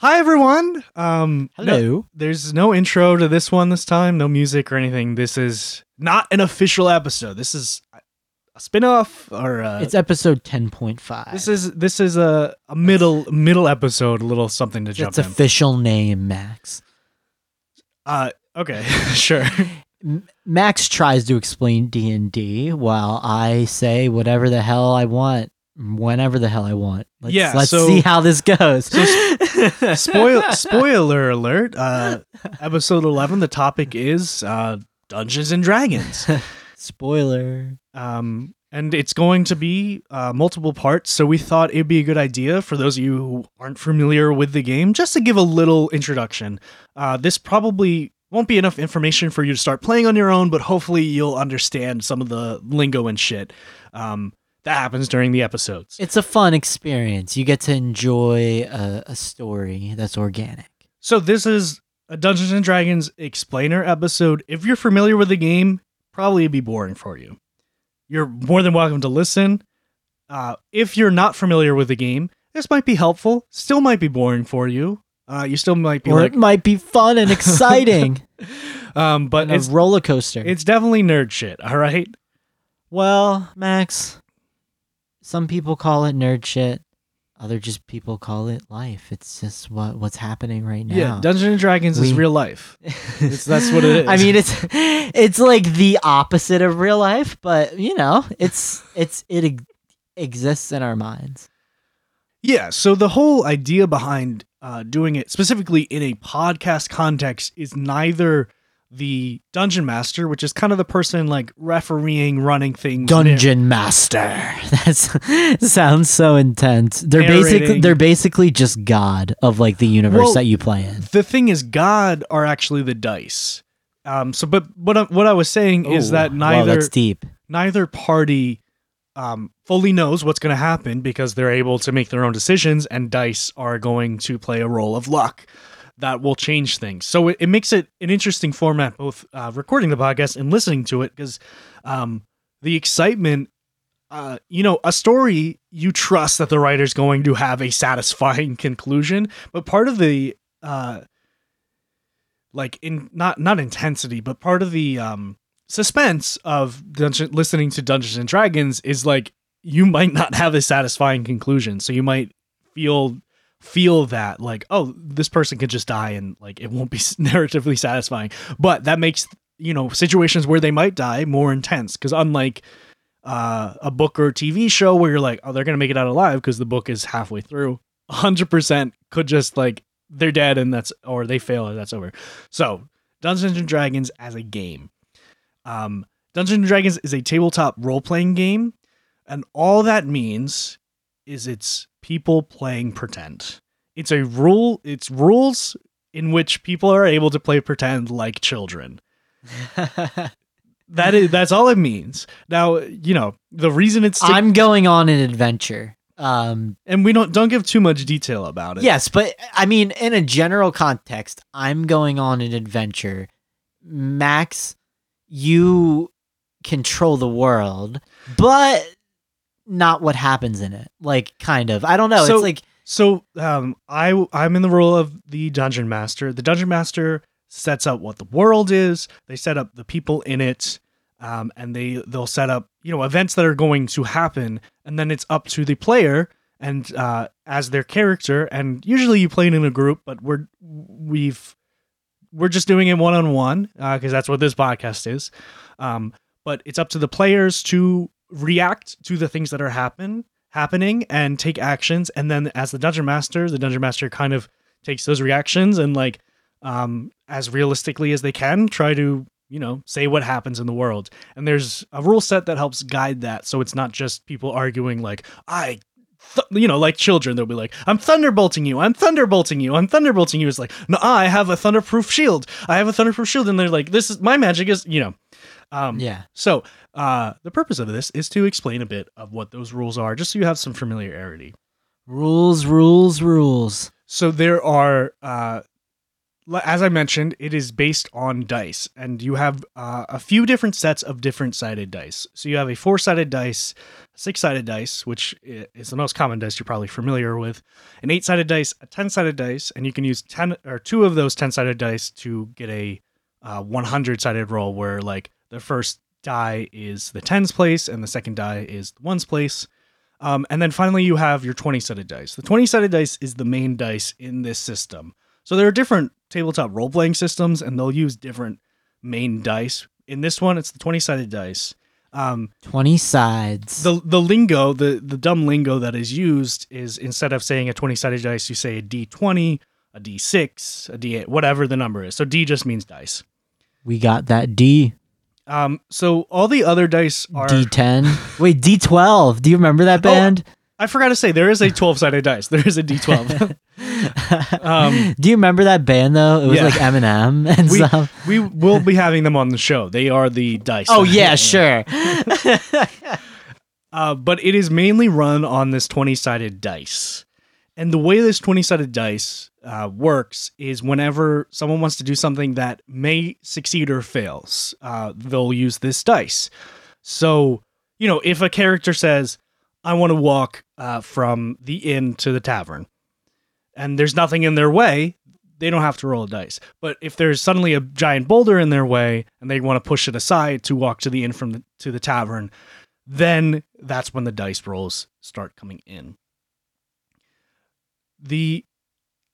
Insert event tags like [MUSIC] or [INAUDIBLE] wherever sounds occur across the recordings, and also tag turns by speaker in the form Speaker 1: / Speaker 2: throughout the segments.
Speaker 1: Hi everyone. Um, no-
Speaker 2: Hello.
Speaker 1: there's no intro to this one this time. No music or anything. This is not an official episode. This is a spin-off or a,
Speaker 2: it's episode 10.5.
Speaker 1: this is this is a, a middle middle episode. A little something to jump
Speaker 2: its
Speaker 1: in.
Speaker 2: official name, Max.
Speaker 1: uh, okay, [LAUGHS] sure.
Speaker 2: M- Max tries to explain D&D while I say whatever the hell I want whenever the hell I want. Let's,
Speaker 1: Yeah,
Speaker 2: let's
Speaker 1: so-
Speaker 2: see how this goes.
Speaker 1: so [LAUGHS] Spoil spoiler alert. Uh, episode eleven. The topic is uh, Dungeons and Dragons. [LAUGHS]
Speaker 2: Spoiler.
Speaker 1: um, and it's going to be uh, multiple parts. So we thought it'd be a good idea for those of you who aren't familiar with the game, just to give a little introduction. Uh, this probably won't be enough information for you to start playing on your own, but hopefully you'll understand some of the lingo and shit um, that happens during the episodes.
Speaker 2: It's a fun experience. You get to enjoy a, a story that's organic.
Speaker 1: So this is a Dungeons and Dragons explainer episode. If you're familiar with the game, probably it'd be boring for you. You're more than welcome to listen. Uh, if you're not familiar with the game, this might be helpful. Still might be boring for you. Uh, you still might be
Speaker 2: Or
Speaker 1: like,
Speaker 2: it might be fun and exciting. [LAUGHS]
Speaker 1: um, but
Speaker 2: and a
Speaker 1: it's
Speaker 2: roller coaster.
Speaker 1: it's definitely nerd shit. All right.
Speaker 2: Well, Max, some people call it nerd shit. Other just people call it life. It's just what what's happening right now.
Speaker 1: Yeah, Dungeons and Dragons is real life. [LAUGHS] It's- that's what it is.
Speaker 2: I mean, it's it's like the opposite of real life, but you know, it's it's it ex- exists in our minds.
Speaker 1: Yeah, so the whole idea behind uh, doing it specifically in a podcast context is neither the dungeon master, which is kind of the person like refereeing, running things.
Speaker 2: Dungeon Master. [LAUGHS] That sounds so intense. They're basically they're basically just God of like the universe
Speaker 1: Well,
Speaker 2: that you play in.
Speaker 1: The thing is, God are actually the dice. Um. So, but what I, what I was saying is
Speaker 2: Ooh,
Speaker 1: that
Speaker 2: wow,
Speaker 1: neither
Speaker 2: that's deep.
Speaker 1: neither party um, fully knows what's going to happen because they're able to make their own decisions, and dice are going to play a role of luck that will change things. So it, it makes it an interesting format, both uh, recording the podcast and listening to it, because um, the excitement. Uh, you know, a story you trust that the writer's going to have a satisfying [LAUGHS] conclusion, but part of the uh, like in not not intensity, but part of the um suspense of dungeon, listening to Dungeons and Dragons is like you might not [LAUGHS] have a satisfying conclusion. So you might feel feel that like oh this person could just die and like it won't be [LAUGHS] narratively satisfying. But that makes you know situations where they might die more intense because unlike uh, a book or a TV show where you're like oh they're gonna make it out alive because the book is halfway through, hundred percent could just like they're dead and that's or they fail and that's over. So Dungeons and Dragons as a game. Um, Dungeons and Dragons is a tabletop role playing game, and all that means is it's people playing pretend. It's a rule. It's rules in which people are able to play pretend like children. That is that's all it means. Now you know the reason it's
Speaker 2: I'm going on an adventure. Um,
Speaker 1: and we don't don't give too much detail about it.
Speaker 2: yes, but I mean, in a general context, I'm going on an adventure. Max, you control the world, but not what happens in it. Like, kind of. I don't know.
Speaker 1: So-
Speaker 2: it's like
Speaker 1: So um, I I'm in the role of the dungeon master. The dungeon master sets up what the world is. They set up the people in it, um, and they they'll set up you know events that are going to happen, and then it's up to the player and uh, as their character. And usually you play it in a group, but we're we've we're just doing it one on one uh, because that's what this podcast is. Um, but it's up to the players to react to the things that are happen happening and take actions. And then as the dungeon master the dungeon master kind of takes those reactions and like um as realistically as they can try to you know say what happens in the world. And there's a rule set that helps guide that. So it's not just people arguing like i th- you know like children they'll be like i'm thunderbolting you i'm thunderbolting you i'm thunderbolting you. It's like no i have a thunderproof shield. I have a thunderproof shield. And they're like this is my magic is you know. Um
Speaker 2: yeah.
Speaker 1: so, uh, the purpose of this is to explain a bit of what those rules are, just so you have some familiarity.
Speaker 2: Rules, rules, rules.
Speaker 1: So there are uh, as I mentioned, it is based on dice, and you have uh, a few different sets of different sided dice. So you have a four sided dice, six sided dice, which is the most common dice you're probably familiar with, an eight sided dice, a ten sided dice, and you can use ten or two of those ten sided dice to get a uh, 100 sided roll, where like the first die is the tens place and the second die is the ones place. Um, and then finally, you have your 20 sided dice. The 20 sided dice is the main dice in this system. So there are different tabletop role playing systems, and they'll use different main dice. In this one, it's the 20 sided dice. Um,
Speaker 2: 20 sides.
Speaker 1: the the lingo, the the dumb lingo that is used is instead of saying a 20 sided dice, you say a d20, a d6, a d8, whatever the number is. So d just means dice.
Speaker 2: we got that D.
Speaker 1: Um, so all the other dice are.
Speaker 2: D10. Wait, D12. Do you remember that [LAUGHS] band?
Speaker 1: I forgot to say there is a 12 sided dice. There is a d12. [LAUGHS] um,
Speaker 2: Do you remember that band though? It was
Speaker 1: Yeah.
Speaker 2: like Eminem [LAUGHS] and
Speaker 1: we
Speaker 2: stuff.
Speaker 1: we will be having them on the show. They are the dice.
Speaker 2: Oh yeah, sure.
Speaker 1: Uh, but it is mainly run on this 20 sided dice. And the way this 20 sided dice uh, works is whenever someone wants to do something that may succeed or fails, uh, they'll use this dice. So, you know, if a character says, I want to walk uh, from the inn to the tavern, and there's nothing in their way, they don't have to roll a dice. But if there's suddenly a giant boulder in their way and they want to push it aside to walk to the inn from the, to the tavern, then that's when the dice rolls start coming in. The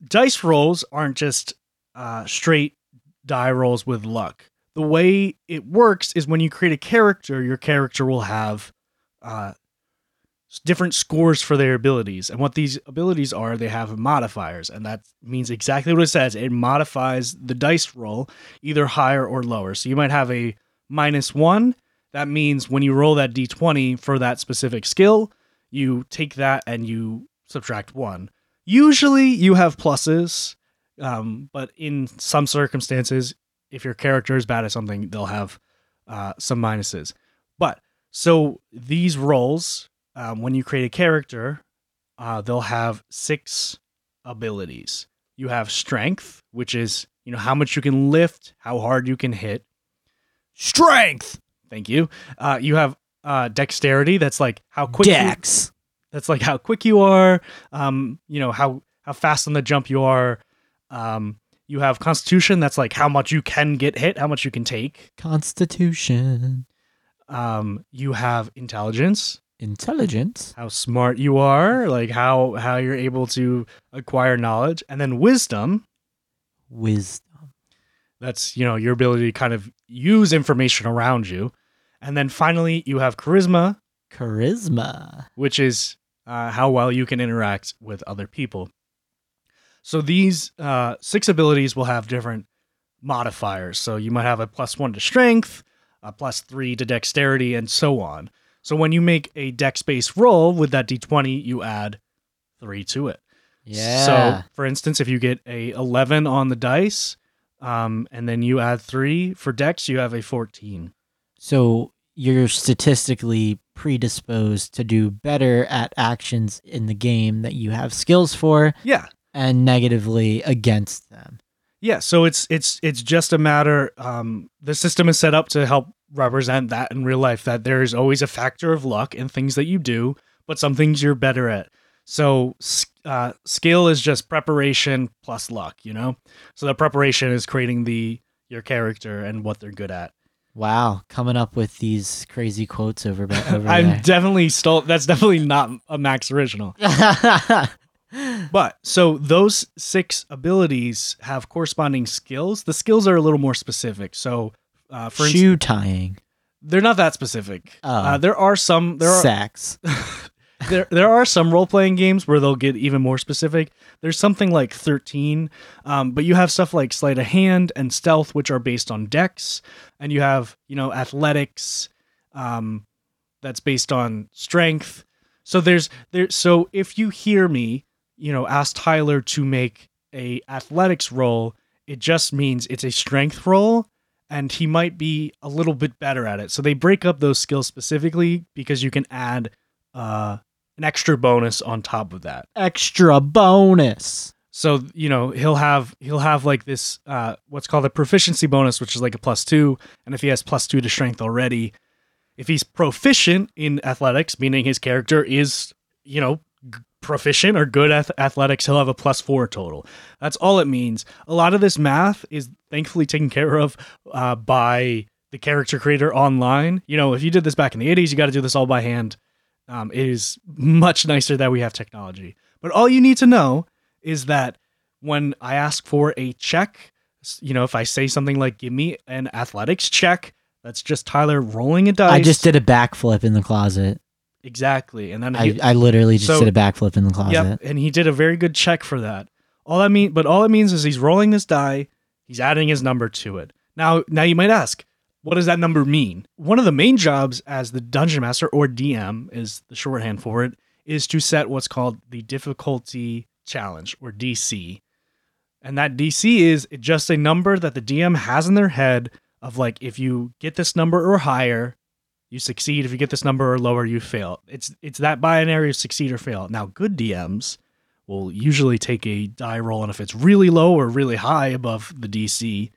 Speaker 1: dice rolls aren't just uh, straight die rolls with luck. The way it works is when you create a character, your character will have uh, different scores for their abilities. And what these abilities are, they have modifiers. And that means exactly what it says it modifies the dice roll either higher or lower. So you might have a minus one that means when you roll that d20 for that specific skill, you take that and you subtract one. Usually you have pluses, um, but in some circumstances, if your character is bad at something, they'll have uh, some minuses. But so these rolls, um, when you create a character, uh, they'll have six abilities. You have strength, which is you know how much you can lift, how hard you can hit.
Speaker 2: Strength.
Speaker 1: Thank you. Uh, you have uh, dexterity. That's like how quick.
Speaker 2: Dex.
Speaker 1: That's like how quick you are. Um, you know how how fast on the jump you are. Um, you have constitution. That's like how much you can get hit, how much you can take.
Speaker 2: Constitution.
Speaker 1: Um, you have intelligence.
Speaker 2: Intelligence.
Speaker 1: How smart you are, like how how you're able to acquire knowledge, and then wisdom.
Speaker 2: Wisdom.
Speaker 1: That's you know your ability to kind of use information around you, and then finally you have charisma,
Speaker 2: Charisma.
Speaker 1: which is uh, how well you can interact with other people. So these uh, six abilities will have different modifiers. So you might have a plus one to strength, a plus three to dexterity, and so on. So when you make a dex based roll with that d20, you add three to it.
Speaker 2: Yeah.
Speaker 1: So for instance, if you get a 11 on the dice, um, and then you add three for dex, you have a 14.
Speaker 2: So you're statistically predisposed to do better at actions in the game that you have skills for
Speaker 1: Yeah.
Speaker 2: and negatively against them.
Speaker 1: Yeah, so it's it's it's just a matter. Um, the system is set up to help represent that in real life. That there is always a factor of luck in things that you do, but some things you're better at. So uh, skill is just preparation plus luck. You know, so the preparation is creating the your character and what they're good at.
Speaker 2: Wow, coming up with these crazy quotes over, [LAUGHS] over
Speaker 1: I'm definitely stole. That's definitely not a Max original. [LAUGHS] But so those six abilities have corresponding skills. The skills are a little more specific. So, uh, for instance,
Speaker 2: Shoe tying,
Speaker 1: they're not that specific.
Speaker 2: Oh.
Speaker 1: Uh, there are some there are
Speaker 2: sex. [LAUGHS]
Speaker 1: there there are some role playing games where they'll get even more specific. There's something like 13, um, but you have stuff like sleight of hand and stealth, which are based on dex, and you have you know athletics, um, that's based on strength. So there's there. So if you hear me, you know, ask Tyler to make a athletics roll, it just means it's a strength roll and he might be a little bit better at it. So they break up those skills specifically because you can add uh, an extra bonus on top of that.
Speaker 2: Extra bonus.
Speaker 1: So you know he'll have he'll have like this uh, what's called a proficiency bonus, which is like a plus two, and if he has plus two to strength already, if he's proficient in athletics, meaning his character is you know g- proficient or good at athletics, he'll have a plus four total. That's all it means. A lot of this math is thankfully taken care of uh, by the character creator online. You know, if you did this back in the 80s, you got to do this all by hand. Um, it is much nicer that we have technology. But all you need to know is that when I ask for a check, you know, if I say something like, give me an athletics check, that's just Tyler rolling a dice.
Speaker 2: I just did a backflip in the closet.
Speaker 1: Exactly. And then
Speaker 2: I,
Speaker 1: he,
Speaker 2: I literally just
Speaker 1: So-
Speaker 2: did a backflip in the closet.
Speaker 1: Yep, and he did a very good check for that. All that mean, but all it means is he's rolling this die, he's adding his number to it. Now, now you might ask, what does that number mean? One of the main jobs as the dungeon master or DM is the shorthand for it is to set what's called the difficulty challenge or DC. And that DC is just a number that the DM has in their head of like if you get this number or higher, you succeed. If you get this number or lower, you fail. It's it's that binary of succeed or fail. Now, good DMs will usually take a die roll, and if it's really low or really high above the DC,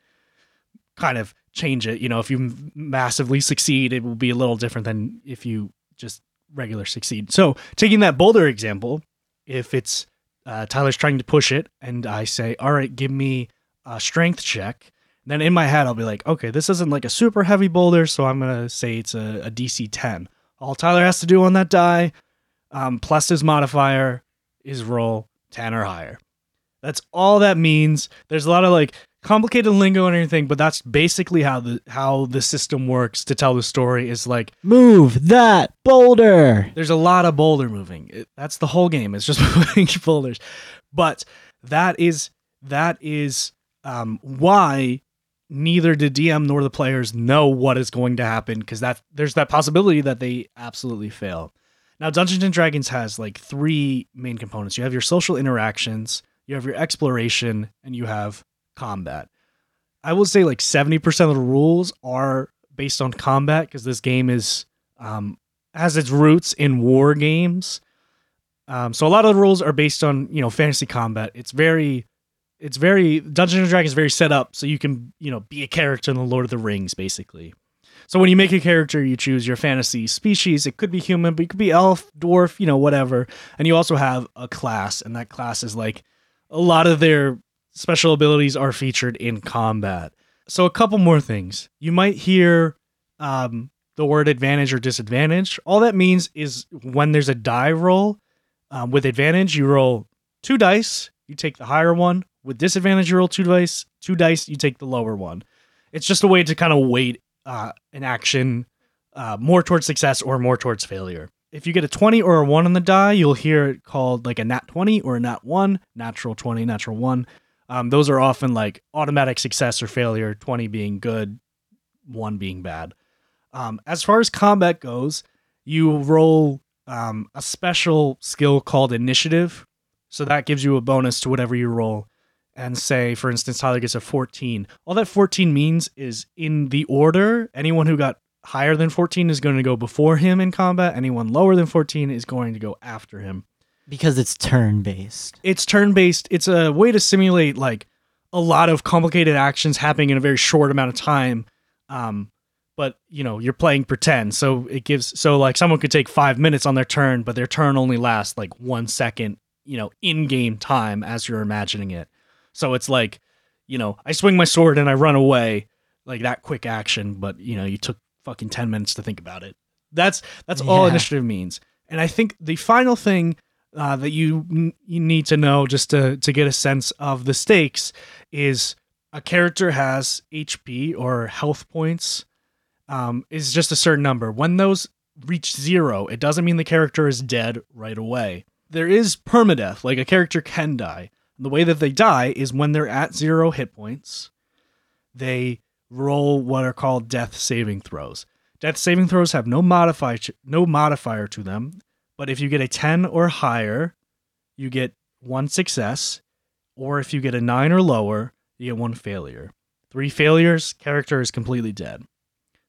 Speaker 1: kind of change it. You know, if you massively succeed, it will be a little different than if you just regular succeed. So, taking that boulder example, if it's uh, Tyler's trying to push it, and I say, "All right, give me a strength check." Then in my head, I'll be like, okay, this isn't like a super heavy boulder, so I'm gonna say it's a, a DC 10. All Tyler has to do on that die, um, plus his modifier, is roll 10 or higher. That's all that means. There's a lot of like complicated lingo and everything, but that's basically how the how the system works to tell the story. Is like
Speaker 2: Move that boulder.
Speaker 1: there's a lot of boulder moving. It, that's the whole game. It's just [LAUGHS] moving boulders. But that is that is um, why neither the DM nor the players know what is going to happen because that there's that possibility that they absolutely fail. Now, Dungeons and Dragons has like three main components. You have your social interactions, you have your exploration, and you have combat. I will say like 70% of the rules are based on combat because this game is um, has its roots in war games. Um, so a lot of the rules are based on you know fantasy combat. It's very, it's very Dungeons and Dragons very set up so you can you know be a character in the Lord of the Rings basically. So when you make a character, you choose your fantasy species. It could be human, but it could be elf, dwarf, you know, whatever. And you also have a class, and that class is like a lot of their special abilities are featured in combat. So a couple more things. You might hear um, the word advantage or disadvantage. All that means is when there's a die roll um, with advantage, you roll two dice, you take the higher one. With disadvantage, you roll two dice, two dice, you take the lower one. It's just a way to kind of weight uh, an action uh, more towards success or more towards failure. If you get a 20 or a 1 on the die, you'll hear it called like a nat 20 or a nat 1, natural 20, natural 1. Um, those are often like automatic success or failure, 20 being good, 1 being bad. Um, as far as combat goes, you roll um, a special skill called initiative. So that gives you a bonus to whatever you roll. And say, for instance, Tyler gets a 14. All that 14 means is in the order, anyone who got higher than 14 is going to go before him in combat. Anyone lower than 14 is going to go after him
Speaker 2: Because it's turn based.
Speaker 1: it's turn based. It's a way to simulate like a lot of complicated actions happening in a very short amount of time. Um, but you know, you're playing pretend, so it gives so like someone could take five minutes on their turn, but their turn only lasts like one second, you know, in game time as you're imagining it. So it's like, you know, I swing my sword and I run away, like that quick action, but you know, you took fucking ten minutes to think about it. That's that's all initiative means. And I think the final thing uh, that you you need to know just to to get a sense of the stakes is a character has HP or health points um, is just a certain number. When those reach zero, it doesn't mean the character is dead right away. There is permadeath, like a character can die. The way that they die is when they're at zero hit points, they roll what are called death saving throws. Death saving throws have no modifier no modifier to them, but if you get a 10 or higher, you get one success, or if you get a 9 or lower, you get one failure. Three failures, character is completely dead.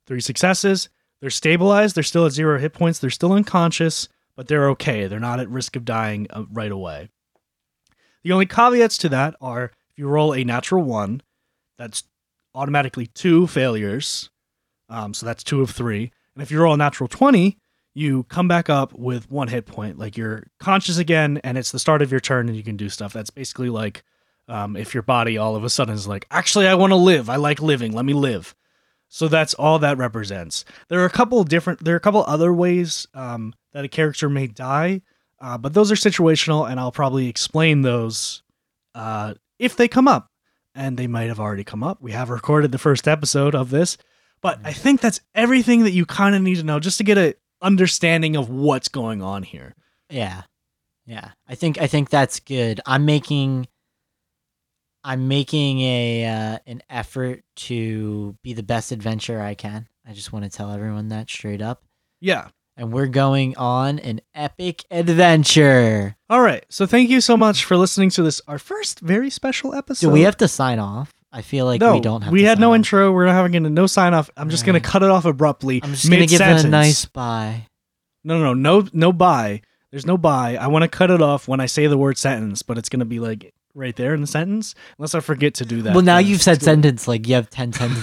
Speaker 1: Three successes, they're stabilized, they're still at zero hit points, they're still unconscious, but they're okay. They're not at risk of dying uh, right away. The only caveats to that are if you roll a natural one, that's automatically two failures. Um, so that's two of three. And if you roll a natural 20, you come back up with one hit point. Like you're conscious again, and it's the start of your turn, and you can do stuff. That's basically like um, if your body all of a sudden is like, actually, I want to live. I like living. Let me live. So that's all that represents. There are a couple different. There are a couple other ways um, that a character may die, uh, but those are situational, and I'll probably explain those uh, if they come up. And they might have already come up. We have recorded the first episode of this, but I think that's everything that you kind of need to know just to get a understanding of what's going on here.
Speaker 2: Yeah. Yeah. I think I think that's good. I'm making I'm making a uh, an effort to be the best adventurer I can. I just want to tell everyone that straight up.
Speaker 1: Yeah.
Speaker 2: And we're going on an epic adventure.
Speaker 1: All right. So thank you so much for listening to this our first very special episode.
Speaker 2: Do we have to sign off? I feel like
Speaker 1: no,
Speaker 2: we don't have
Speaker 1: We had no
Speaker 2: off.
Speaker 1: intro. We're not having a no sign off. I'm just gonna cut it off abruptly.
Speaker 2: I'm just gonna give it a nice bye.
Speaker 1: No, no, no, no, no bye. There's no bye. I want to cut it off when I say the word sentence, but it's gonna be like right there in the sentence, unless I forget to do that.
Speaker 2: Well, now you've said sentence like you have ten sentences